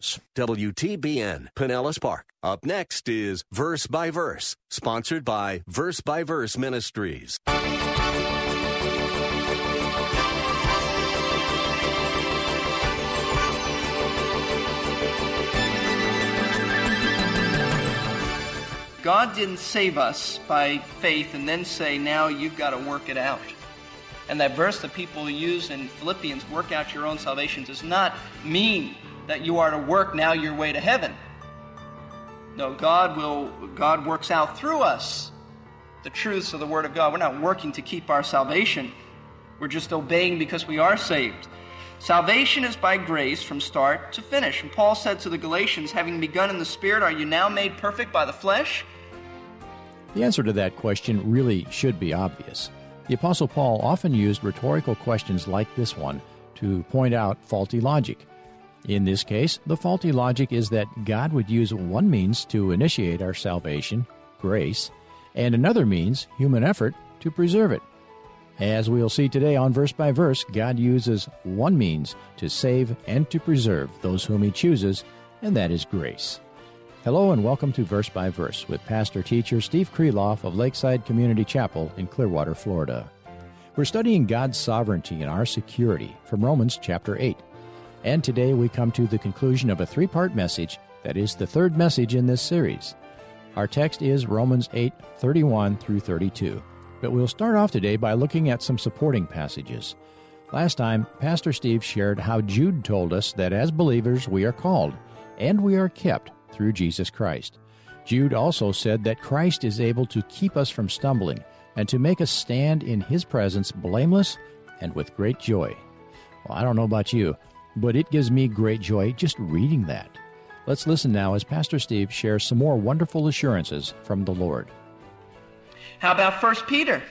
WTBN, Pinellas Park. Up next is Verse by Verse, sponsored by Verse by Verse Ministries. God didn't save us by faith and then say, now you've got to work it out. And that verse that people use in Philippians, work out your own salvation, does not mean that you are to work now your way to heaven. No, God will God works out through us the truths of the Word of God. We're not working to keep our salvation. We're just obeying because we are saved. Salvation is by grace from start to finish. And Paul said to the Galatians, having begun in the Spirit, are you now made perfect by the flesh? The answer to that question really should be obvious. The Apostle Paul often used rhetorical questions like this one to point out faulty logic. In this case, the faulty logic is that God would use one means to initiate our salvation, grace, and another means, human effort, to preserve it. As we'll see today on Verse by Verse, God uses one means to save and to preserve those whom He chooses, and that is grace. Hello and welcome to Verse by Verse with pastor teacher Steve Kreloff of Lakeside Community Chapel in Clearwater, Florida. We're studying God's sovereignty and our security from Romans chapter 8. And today we come to the conclusion of a three part message that is the third message in this series. Our text is Romans 8 31 through 32. But we'll start off today by looking at some supporting passages. Last time, Pastor Steve shared how Jude told us that as believers we are called and we are kept through Jesus Christ. Jude also said that Christ is able to keep us from stumbling and to make us stand in His presence blameless and with great joy. Well, I don't know about you, but it gives me great joy just reading that. Let's listen now as Pastor Steve shares some more wonderful assurances from the Lord. How about 1 Peter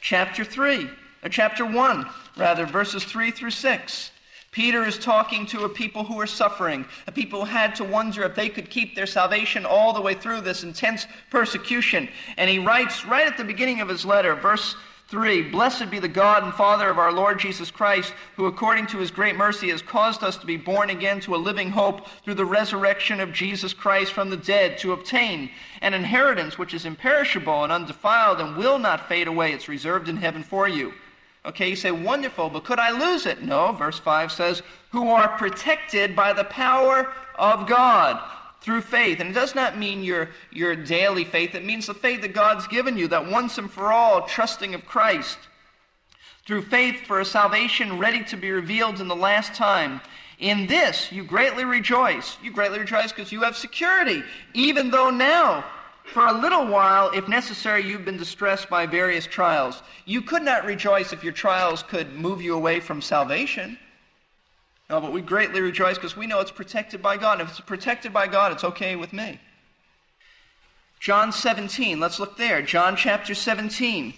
chapter 3, or chapter 1, rather, verses 3 through 6? Peter is talking to a people who are suffering, a people who had to wonder if they could keep their salvation all the way through this intense persecution. And he writes right at the beginning of his letter, verse 3 Blessed be the God and Father of our Lord Jesus Christ, who according to his great mercy has caused us to be born again to a living hope through the resurrection of Jesus Christ from the dead, to obtain an inheritance which is imperishable and undefiled and will not fade away. It's reserved in heaven for you. Okay, you say, wonderful, but could I lose it? No, verse 5 says, who are protected by the power of God through faith. And it does not mean your, your daily faith, it means the faith that God's given you, that once and for all trusting of Christ. Through faith for a salvation ready to be revealed in the last time. In this you greatly rejoice. You greatly rejoice because you have security, even though now for a little while, if necessary, you've been distressed by various trials. You could not rejoice if your trials could move you away from salvation. No, but we greatly rejoice because we know it's protected by God. If it's protected by God, it's okay with me. John 17, let's look there. John chapter 17,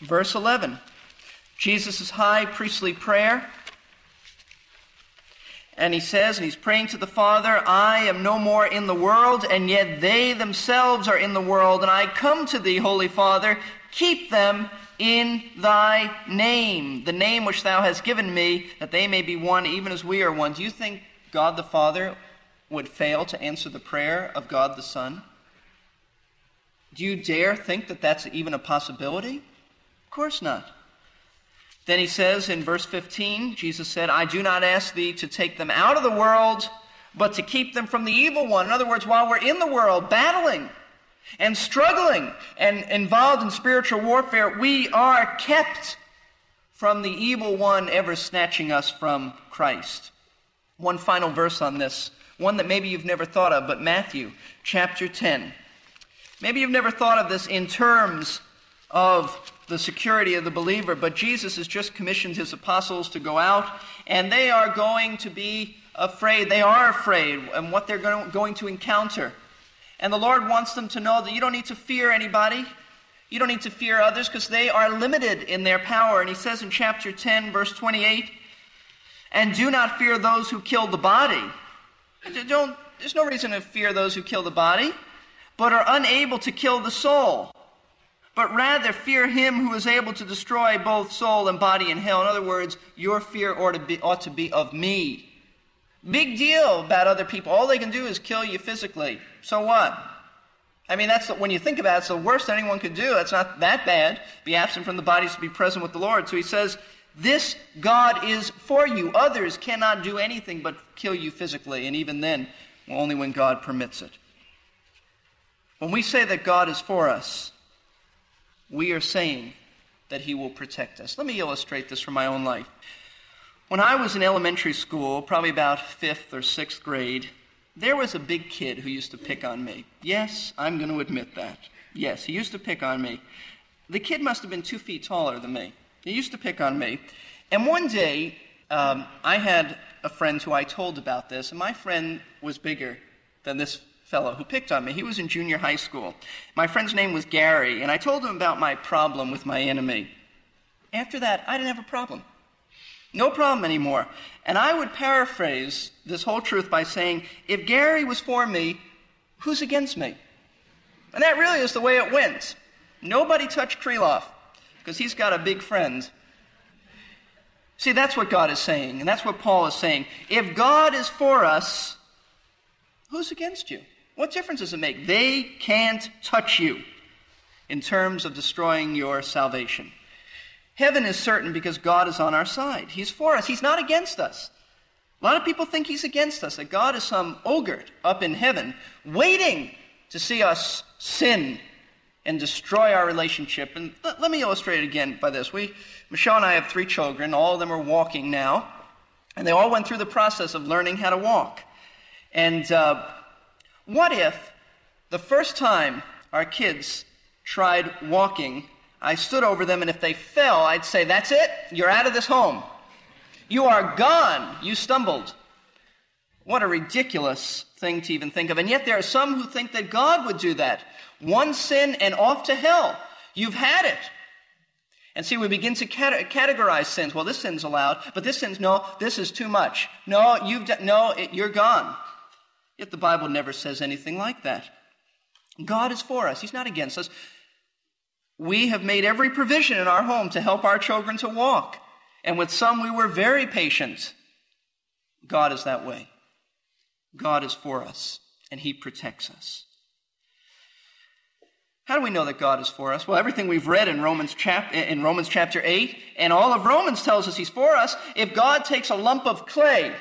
verse 11. Jesus' high priestly prayer. And he says, and he's praying to the Father, I am no more in the world, and yet they themselves are in the world, and I come to thee, Holy Father, keep them in thy name, the name which thou hast given me, that they may be one, even as we are one. Do you think God the Father would fail to answer the prayer of God the Son? Do you dare think that that's even a possibility? Of course not. Then he says in verse 15, Jesus said, I do not ask thee to take them out of the world, but to keep them from the evil one. In other words, while we're in the world battling and struggling and involved in spiritual warfare, we are kept from the evil one ever snatching us from Christ. One final verse on this, one that maybe you've never thought of, but Matthew chapter 10. Maybe you've never thought of this in terms of the security of the believer, but Jesus has just commissioned his apostles to go out, and they are going to be afraid. They are afraid and what they're going to encounter. And the Lord wants them to know that you don't need to fear anybody. You don't need to fear others because they are limited in their power. And he says in chapter 10, verse 28, and do not fear those who kill the body. Don't, there's no reason to fear those who kill the body, but are unable to kill the soul but rather fear him who is able to destroy both soul and body in hell. In other words, your fear ought to be, ought to be of me. Big deal about other people. All they can do is kill you physically. So what? I mean, that's when you think about it, it's the worst anyone could do. It's not that bad. Be absent from the bodies to be present with the Lord. So he says, This God is for you. Others cannot do anything but kill you physically, and even then, only when God permits it. When we say that God is for us, we are saying that He will protect us. Let me illustrate this from my own life. When I was in elementary school, probably about fifth or sixth grade, there was a big kid who used to pick on me. Yes, I'm going to admit that. Yes, he used to pick on me. The kid must have been two feet taller than me. He used to pick on me. And one day, um, I had a friend who I told about this, and my friend was bigger than this fellow who picked on me. He was in junior high school. My friend's name was Gary, and I told him about my problem with my enemy. After that, I didn't have a problem. No problem anymore. And I would paraphrase this whole truth by saying, if Gary was for me, who's against me? And that really is the way it went. Nobody touched Kreloff because he's got a big friend. See, that's what God is saying, and that's what Paul is saying. If God is for us, who's against you? What difference does it make? They can't touch you in terms of destroying your salvation. Heaven is certain because God is on our side. He's for us, He's not against us. A lot of people think He's against us, that God is some ogre up in heaven waiting to see us sin and destroy our relationship. And let, let me illustrate it again by this. We, Michelle and I have three children. All of them are walking now. And they all went through the process of learning how to walk. And uh, what if the first time our kids tried walking, I stood over them, and if they fell, I'd say, That's it, you're out of this home. You are gone. You stumbled. What a ridiculous thing to even think of. And yet there are some who think that God would do that. One sin and off to hell. You've had it. And see, we begin to categorize sins. Well, this sin's allowed, but this sin's no, this is too much. No, you've done, no, it, you're gone. Yet the Bible never says anything like that. God is for us, He's not against us. We have made every provision in our home to help our children to walk. And with some, we were very patient. God is that way. God is for us, and He protects us. How do we know that God is for us? Well, everything we've read in Romans, chap- in Romans chapter 8 and all of Romans tells us He's for us. If God takes a lump of clay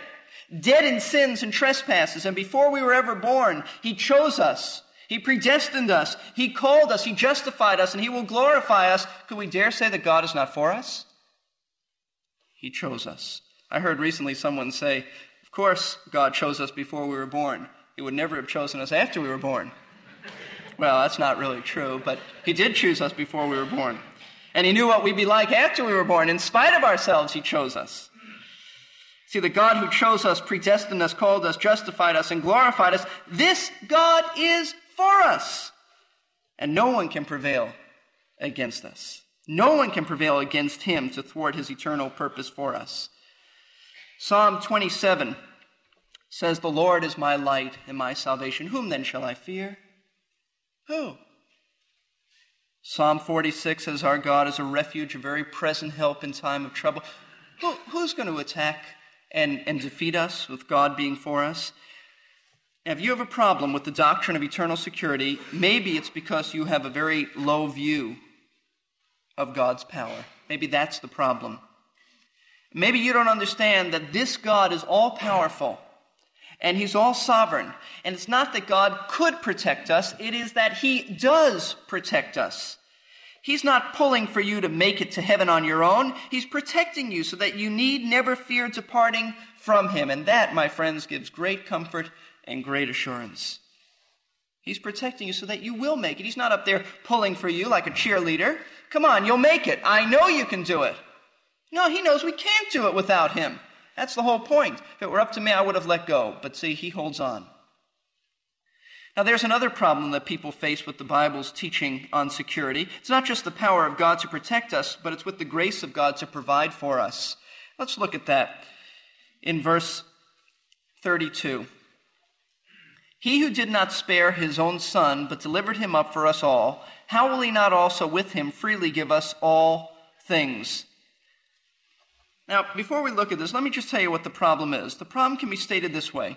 dead in sins and trespasses. And before we were ever born, He chose us. He predestined us. He called us. He justified us. And He will glorify us. Could we dare say that God is not for us? He chose us. I heard recently someone say, Of course, God chose us before we were born. He would never have chosen us after we were born. Well, that's not really true, but He did choose us before we were born. And He knew what we'd be like after we were born. In spite of ourselves, He chose us. See, the God who chose us, predestined us, called us, justified us, and glorified us, this God is for us. And no one can prevail against us. No one can prevail against him to thwart his eternal purpose for us. Psalm 27 says, The Lord is my light and my salvation. Whom then shall I fear? Who? Psalm 46 says, Our God is a refuge, a very present help in time of trouble. Who, who's going to attack and, and defeat us with God being for us. Now, if you have a problem with the doctrine of eternal security, maybe it's because you have a very low view of God's power. Maybe that's the problem. Maybe you don't understand that this God is all powerful and He's all sovereign. And it's not that God could protect us, it is that He does protect us. He's not pulling for you to make it to heaven on your own. He's protecting you so that you need never fear departing from Him. And that, my friends, gives great comfort and great assurance. He's protecting you so that you will make it. He's not up there pulling for you like a cheerleader. Come on, you'll make it. I know you can do it. No, he knows we can't do it without him. That's the whole point. If it were up to me, I would have let go. But see, he holds on. Now, there's another problem that people face with the Bible's teaching on security. It's not just the power of God to protect us, but it's with the grace of God to provide for us. Let's look at that in verse 32. He who did not spare his own son, but delivered him up for us all, how will he not also with him freely give us all things? Now, before we look at this, let me just tell you what the problem is. The problem can be stated this way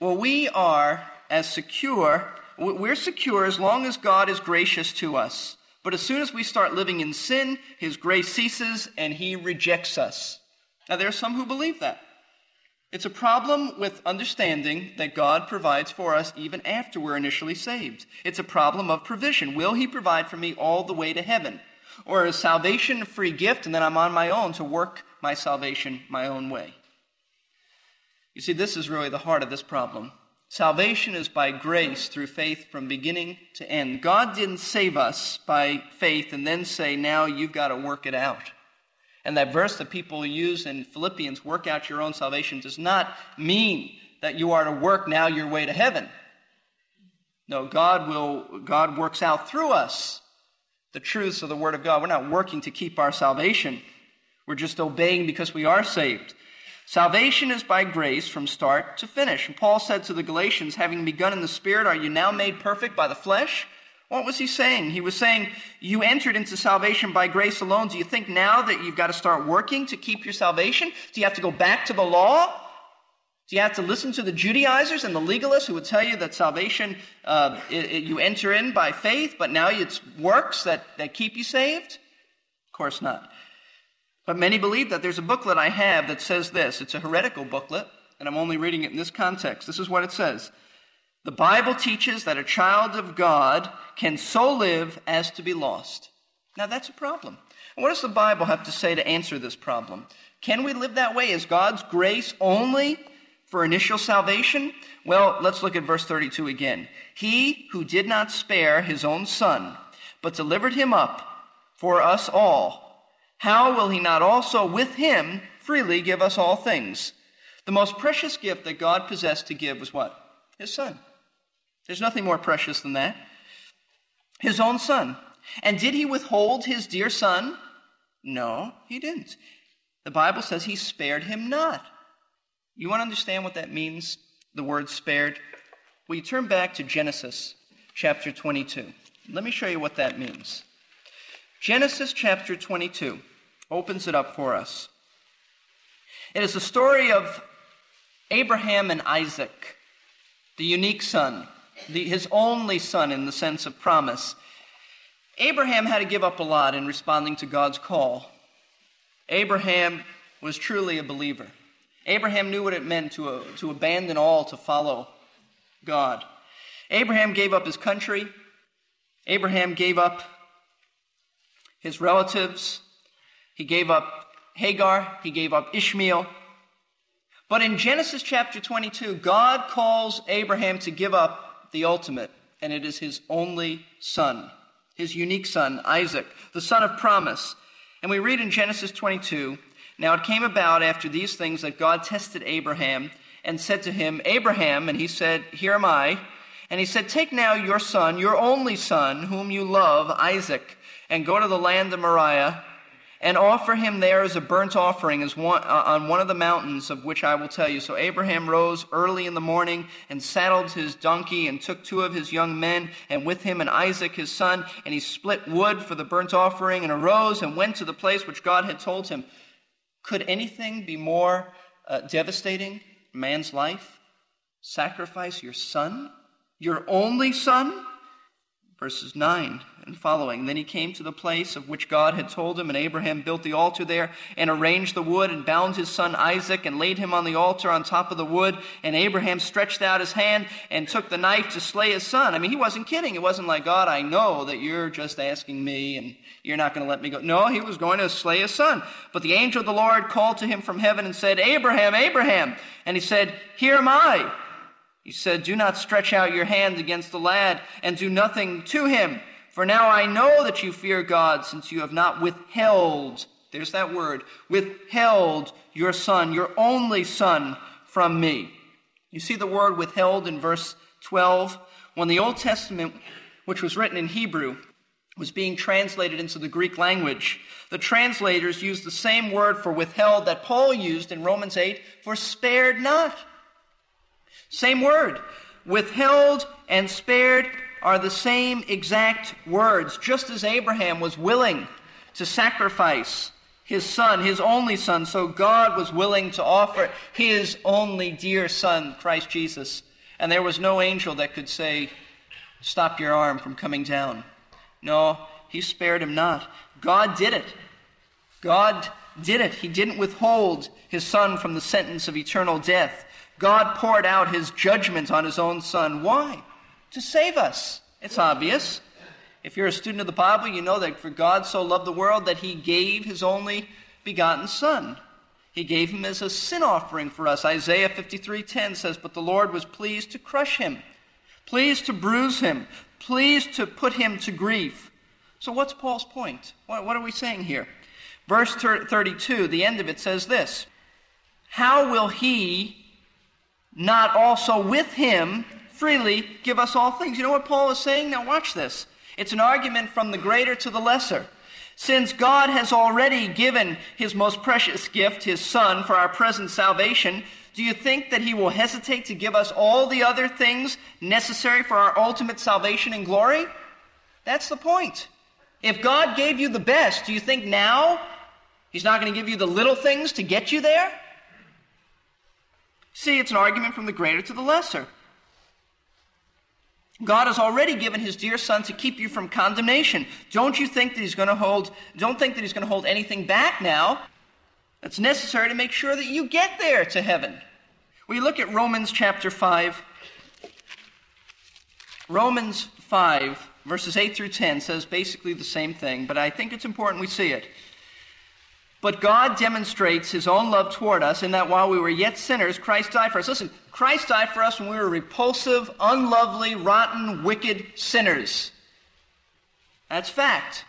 Well, we are as secure, we're secure as long as God is gracious to us. But as soon as we start living in sin, his grace ceases and he rejects us. Now, there are some who believe that. It's a problem with understanding that God provides for us even after we're initially saved. It's a problem of provision. Will He provide for me all the way to heaven? Or is salvation a free gift and then I'm on my own to work my salvation my own way? You see, this is really the heart of this problem. Salvation is by grace through faith from beginning to end. God didn't save us by faith and then say, now you've got to work it out. And that verse that people use in Philippians, work out your own salvation, does not mean that you are to work now your way to heaven. No, God will, God works out through us the truths of the Word of God. We're not working to keep our salvation. We're just obeying because we are saved. Salvation is by grace from start to finish. And Paul said to the Galatians, having begun in the Spirit, are you now made perfect by the flesh? What was he saying? He was saying, You entered into salvation by grace alone. Do you think now that you've got to start working to keep your salvation? Do you have to go back to the law? Do you have to listen to the Judaizers and the legalists who would tell you that salvation, uh, it, it, you enter in by faith, but now it's works that, that keep you saved? Of course not. But many believe that there's a booklet I have that says this. It's a heretical booklet, and I'm only reading it in this context. This is what it says The Bible teaches that a child of God can so live as to be lost. Now, that's a problem. what does the Bible have to say to answer this problem? Can we live that way? Is God's grace only for initial salvation? Well, let's look at verse 32 again. He who did not spare his own son, but delivered him up for us all, how will he not also with him freely give us all things? The most precious gift that God possessed to give was what? His son. There's nothing more precious than that his own son. And did he withhold his dear son? No, he didn't. The Bible says he spared him not. You want to understand what that means, the word spared? Well, you turn back to Genesis chapter 22. Let me show you what that means. Genesis chapter 22 opens it up for us. It is the story of Abraham and Isaac, the unique son the, his only son in the sense of promise. Abraham had to give up a lot in responding to God's call. Abraham was truly a believer. Abraham knew what it meant to, uh, to abandon all to follow God. Abraham gave up his country. Abraham gave up his relatives. He gave up Hagar. He gave up Ishmael. But in Genesis chapter 22, God calls Abraham to give up the ultimate, and it is his only son, his unique son, Isaac, the son of promise. And we read in Genesis 22 Now it came about after these things that God tested Abraham and said to him, Abraham, and he said, Here am I. And he said, Take now your son, your only son, whom you love, Isaac, and go to the land of Moriah and offer him there as a burnt offering as one, uh, on one of the mountains of which I will tell you. So Abraham rose early in the morning and saddled his donkey and took two of his young men and with him and Isaac his son, and he split wood for the burnt offering and arose and went to the place which God had told him. Could anything be more uh, devastating? Man's life? Sacrifice your son? Your only son? Verses 9 and following. Then he came to the place of which God had told him, and Abraham built the altar there and arranged the wood and bound his son Isaac and laid him on the altar on top of the wood. And Abraham stretched out his hand and took the knife to slay his son. I mean, he wasn't kidding. It wasn't like, God, I know that you're just asking me and you're not going to let me go. No, he was going to slay his son. But the angel of the Lord called to him from heaven and said, Abraham, Abraham. And he said, Here am I. He said, Do not stretch out your hand against the lad and do nothing to him. For now I know that you fear God, since you have not withheld, there's that word, withheld your son, your only son, from me. You see the word withheld in verse 12? When the Old Testament, which was written in Hebrew, was being translated into the Greek language, the translators used the same word for withheld that Paul used in Romans 8 for spared not. Same word. Withheld and spared are the same exact words, just as Abraham was willing to sacrifice his son, his only son, so God was willing to offer his only dear son, Christ Jesus. And there was no angel that could say, Stop your arm from coming down. No, he spared him not. God did it. God did it. He didn't withhold his son from the sentence of eternal death. God poured out his judgment on his own son. Why? To save us. It's obvious. If you're a student of the Bible, you know that for God so loved the world that he gave his only begotten son. He gave him as a sin offering for us. Isaiah 53:10 says, "But the Lord was pleased to crush him, pleased to bruise him, pleased to put him to grief." So what's Paul's point? What, what are we saying here? Verse 32, the end of it says this, "How will he not also with him freely give us all things. You know what Paul is saying? Now watch this. It's an argument from the greater to the lesser. Since God has already given his most precious gift, his son, for our present salvation, do you think that he will hesitate to give us all the other things necessary for our ultimate salvation and glory? That's the point. If God gave you the best, do you think now he's not going to give you the little things to get you there? See, it's an argument from the greater to the lesser. God has already given his dear son to keep you from condemnation. Don't you think that he's going to hold don't think that he's going to hold anything back now that's necessary to make sure that you get there to heaven. We look at Romans chapter 5. Romans 5 verses 8 through 10 says basically the same thing, but I think it's important we see it. But God demonstrates his own love toward us in that while we were yet sinners, Christ died for us. Listen, Christ died for us when we were repulsive, unlovely, rotten, wicked sinners. That's fact.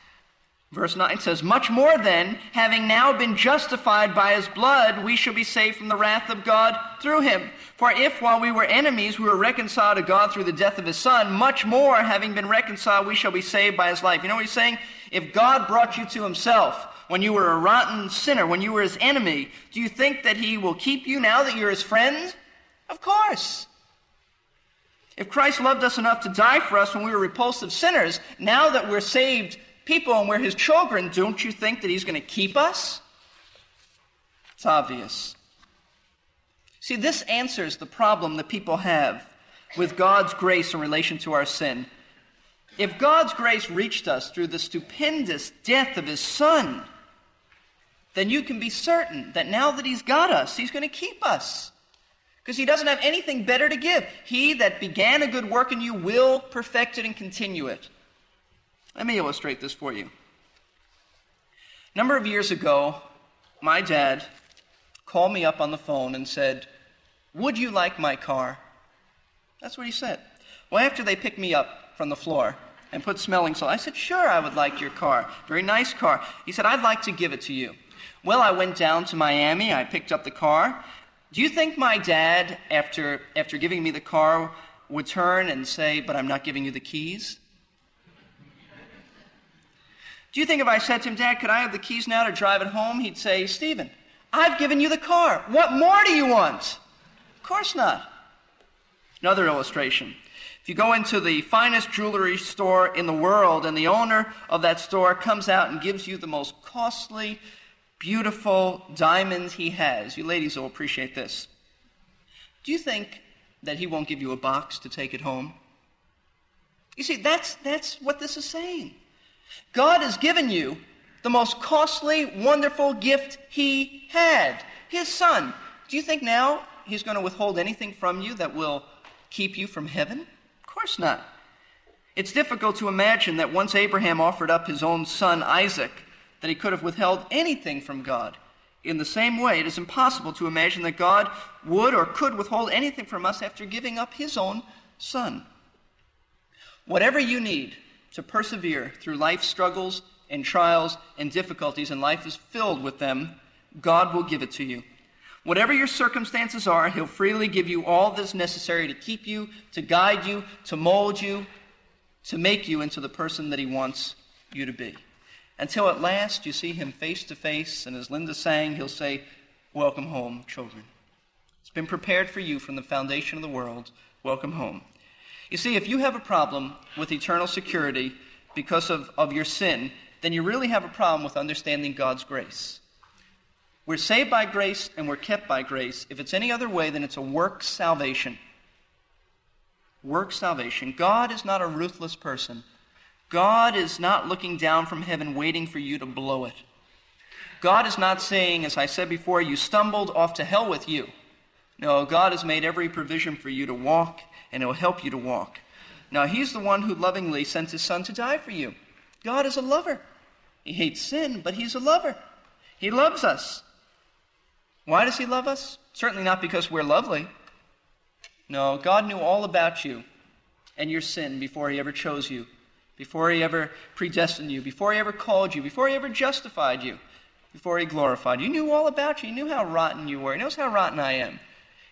Verse 9 says, Much more then, having now been justified by his blood, we shall be saved from the wrath of God through him. For if, while we were enemies, we were reconciled to God through the death of his Son, much more, having been reconciled, we shall be saved by his life. You know what he's saying? If God brought you to himself, when you were a rotten sinner, when you were his enemy, do you think that he will keep you now that you're his friend? Of course. If Christ loved us enough to die for us when we were repulsive sinners, now that we're saved people and we're his children, don't you think that he's going to keep us? It's obvious. See, this answers the problem that people have with God's grace in relation to our sin. If God's grace reached us through the stupendous death of his son, then you can be certain that now that He's got us, He's going to keep us. Because He doesn't have anything better to give. He that began a good work in you will perfect it and continue it. Let me illustrate this for you. A number of years ago, my dad called me up on the phone and said, Would you like my car? That's what he said. Well, after they picked me up from the floor and put smelling salt, I said, Sure, I would like your car. Very nice car. He said, I'd like to give it to you. Well, I went down to Miami. I picked up the car. Do you think my dad, after, after giving me the car, would turn and say, But I'm not giving you the keys? Do you think if I said to him, Dad, could I have the keys now to drive it home? He'd say, Stephen, I've given you the car. What more do you want? Of course not. Another illustration. If you go into the finest jewelry store in the world and the owner of that store comes out and gives you the most costly beautiful diamonds he has. You ladies will appreciate this. Do you think that he won't give you a box to take it home? You see, that's, that's what this is saying. God has given you the most costly, wonderful gift he had his son. Do you think now he's going to withhold anything from you that will keep you from heaven? Of course not. It's difficult to imagine that once Abraham offered up his own son Isaac, that he could have withheld anything from God. In the same way, it is impossible to imagine that God would or could withhold anything from us after giving up his own Son. Whatever you need to persevere through life's struggles and trials and difficulties, and life is filled with them, God will give it to you. Whatever your circumstances are, He'll freely give you all that's necessary to keep you, to guide you, to mold you, to make you into the person that He wants you to be. Until at last you see Him face to face, and as Linda sang, He'll say, Welcome home, children. It's been prepared for you from the foundation of the world. Welcome home. You see, if you have a problem with eternal security because of, of your sin, then you really have a problem with understanding God's grace. We're saved by grace and we're kept by grace. If it's any other way, then it's a work salvation. Work salvation. God is not a ruthless person. God is not looking down from heaven waiting for you to blow it. God is not saying, as I said before, you stumbled off to hell with you. No, God has made every provision for you to walk, and He'll help you to walk. Now, He's the one who lovingly sent His Son to die for you. God is a lover. He hates sin, but He's a lover. He loves us. Why does He love us? Certainly not because we're lovely. No, God knew all about you and your sin before He ever chose you, before He ever predestined you, before He ever called you, before He ever justified you, before He glorified you. He knew all about you. He knew how rotten you were. He knows how rotten I am.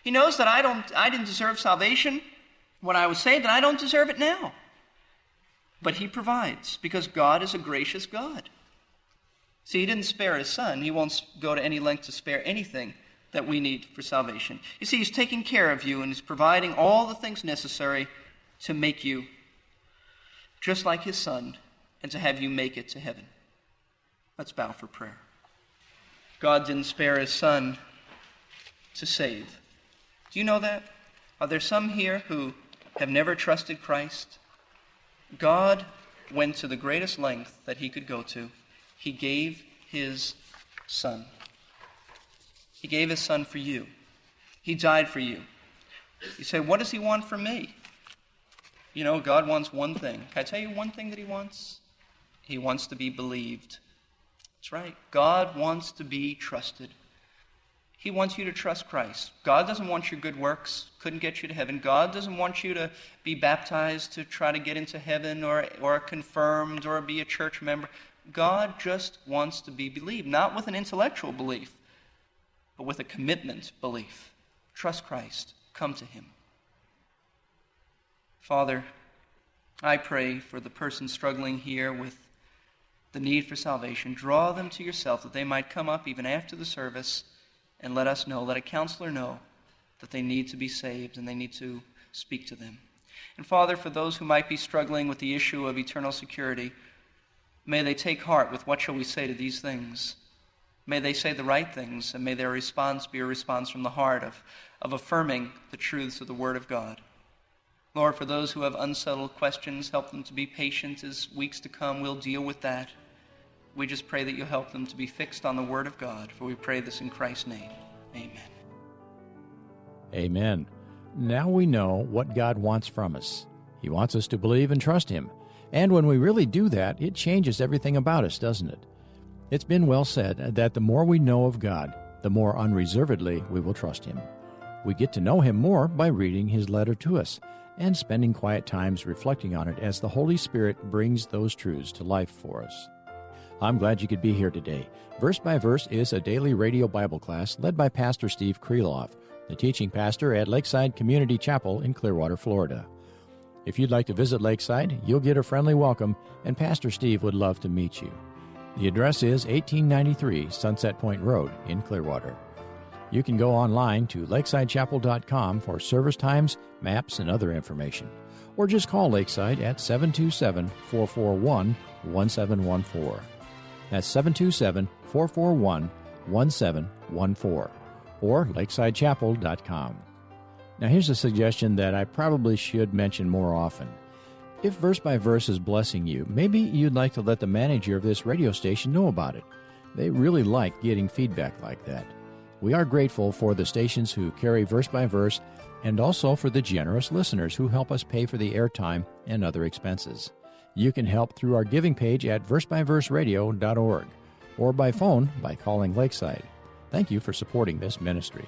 He knows that I, don't, I didn't deserve salvation when I was saved, and I don't deserve it now. But He provides because God is a gracious God. See, He didn't spare His Son. He won't go to any length to spare anything that we need for salvation. You see, He's taking care of you and He's providing all the things necessary to make you just like His Son and to have you make it to heaven. Let's bow for prayer. God didn't spare His Son to save. Do you know that? Are there some here who have never trusted Christ? God went to the greatest length that he could go to. He gave his son. He gave his son for you. He died for you. You say, What does he want from me? You know, God wants one thing. Can I tell you one thing that he wants? He wants to be believed. That's right. God wants to be trusted. He wants you to trust Christ. God doesn't want your good works, couldn't get you to heaven. God doesn't want you to be baptized to try to get into heaven or, or confirmed or be a church member. God just wants to be believed, not with an intellectual belief, but with a commitment belief. Trust Christ. Come to Him. Father, I pray for the person struggling here with the need for salvation. Draw them to yourself that they might come up even after the service and let us know, let a counselor know that they need to be saved and they need to speak to them. And Father, for those who might be struggling with the issue of eternal security, may they take heart with what shall we say to these things. May they say the right things, and may their response be a response from the heart of, of affirming the truths of the Word of God. Lord, for those who have unsettled questions, help them to be patient as weeks to come. We'll deal with that. We just pray that you'll help them to be fixed on the Word of God, for we pray this in Christ's name. Amen. Amen. Now we know what God wants from us. He wants us to believe and trust Him. And when we really do that, it changes everything about us, doesn't it? It's been well said that the more we know of God, the more unreservedly we will trust Him. We get to know Him more by reading His letter to us and spending quiet times reflecting on it as the Holy Spirit brings those truths to life for us. I'm glad you could be here today. Verse by Verse is a daily radio Bible class led by Pastor Steve Kreloff, the teaching pastor at Lakeside Community Chapel in Clearwater, Florida. If you'd like to visit Lakeside, you'll get a friendly welcome, and Pastor Steve would love to meet you. The address is 1893 Sunset Point Road in Clearwater. You can go online to lakesidechapel.com for service times, maps, and other information. Or just call Lakeside at 727 441 1714. That's 727 441 1714 or lakesidechapel.com. Now, here's a suggestion that I probably should mention more often. If verse by verse is blessing you, maybe you'd like to let the manager of this radio station know about it. They really like getting feedback like that. We are grateful for the stations who carry verse by verse and also for the generous listeners who help us pay for the airtime and other expenses. You can help through our giving page at versebyverseradio.org or by phone by calling Lakeside. Thank you for supporting this ministry.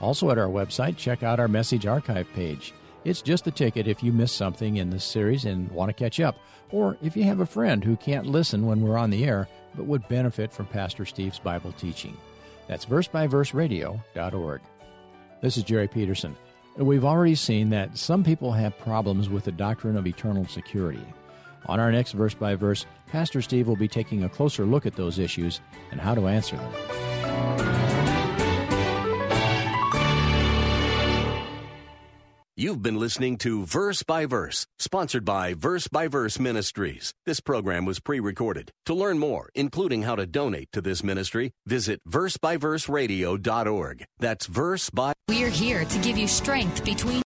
Also, at our website, check out our message archive page. It's just a ticket if you miss something in this series and want to catch up, or if you have a friend who can't listen when we're on the air but would benefit from Pastor Steve's Bible teaching. That's versebyverseradio.org. This is Jerry Peterson. We've already seen that some people have problems with the doctrine of eternal security. On our next verse by verse, Pastor Steve will be taking a closer look at those issues and how to answer them. You've been listening to Verse by Verse, sponsored by Verse by Verse Ministries. This program was pre recorded. To learn more, including how to donate to this ministry, visit versebyverseradio.org. That's verse by. We're here to give you strength between.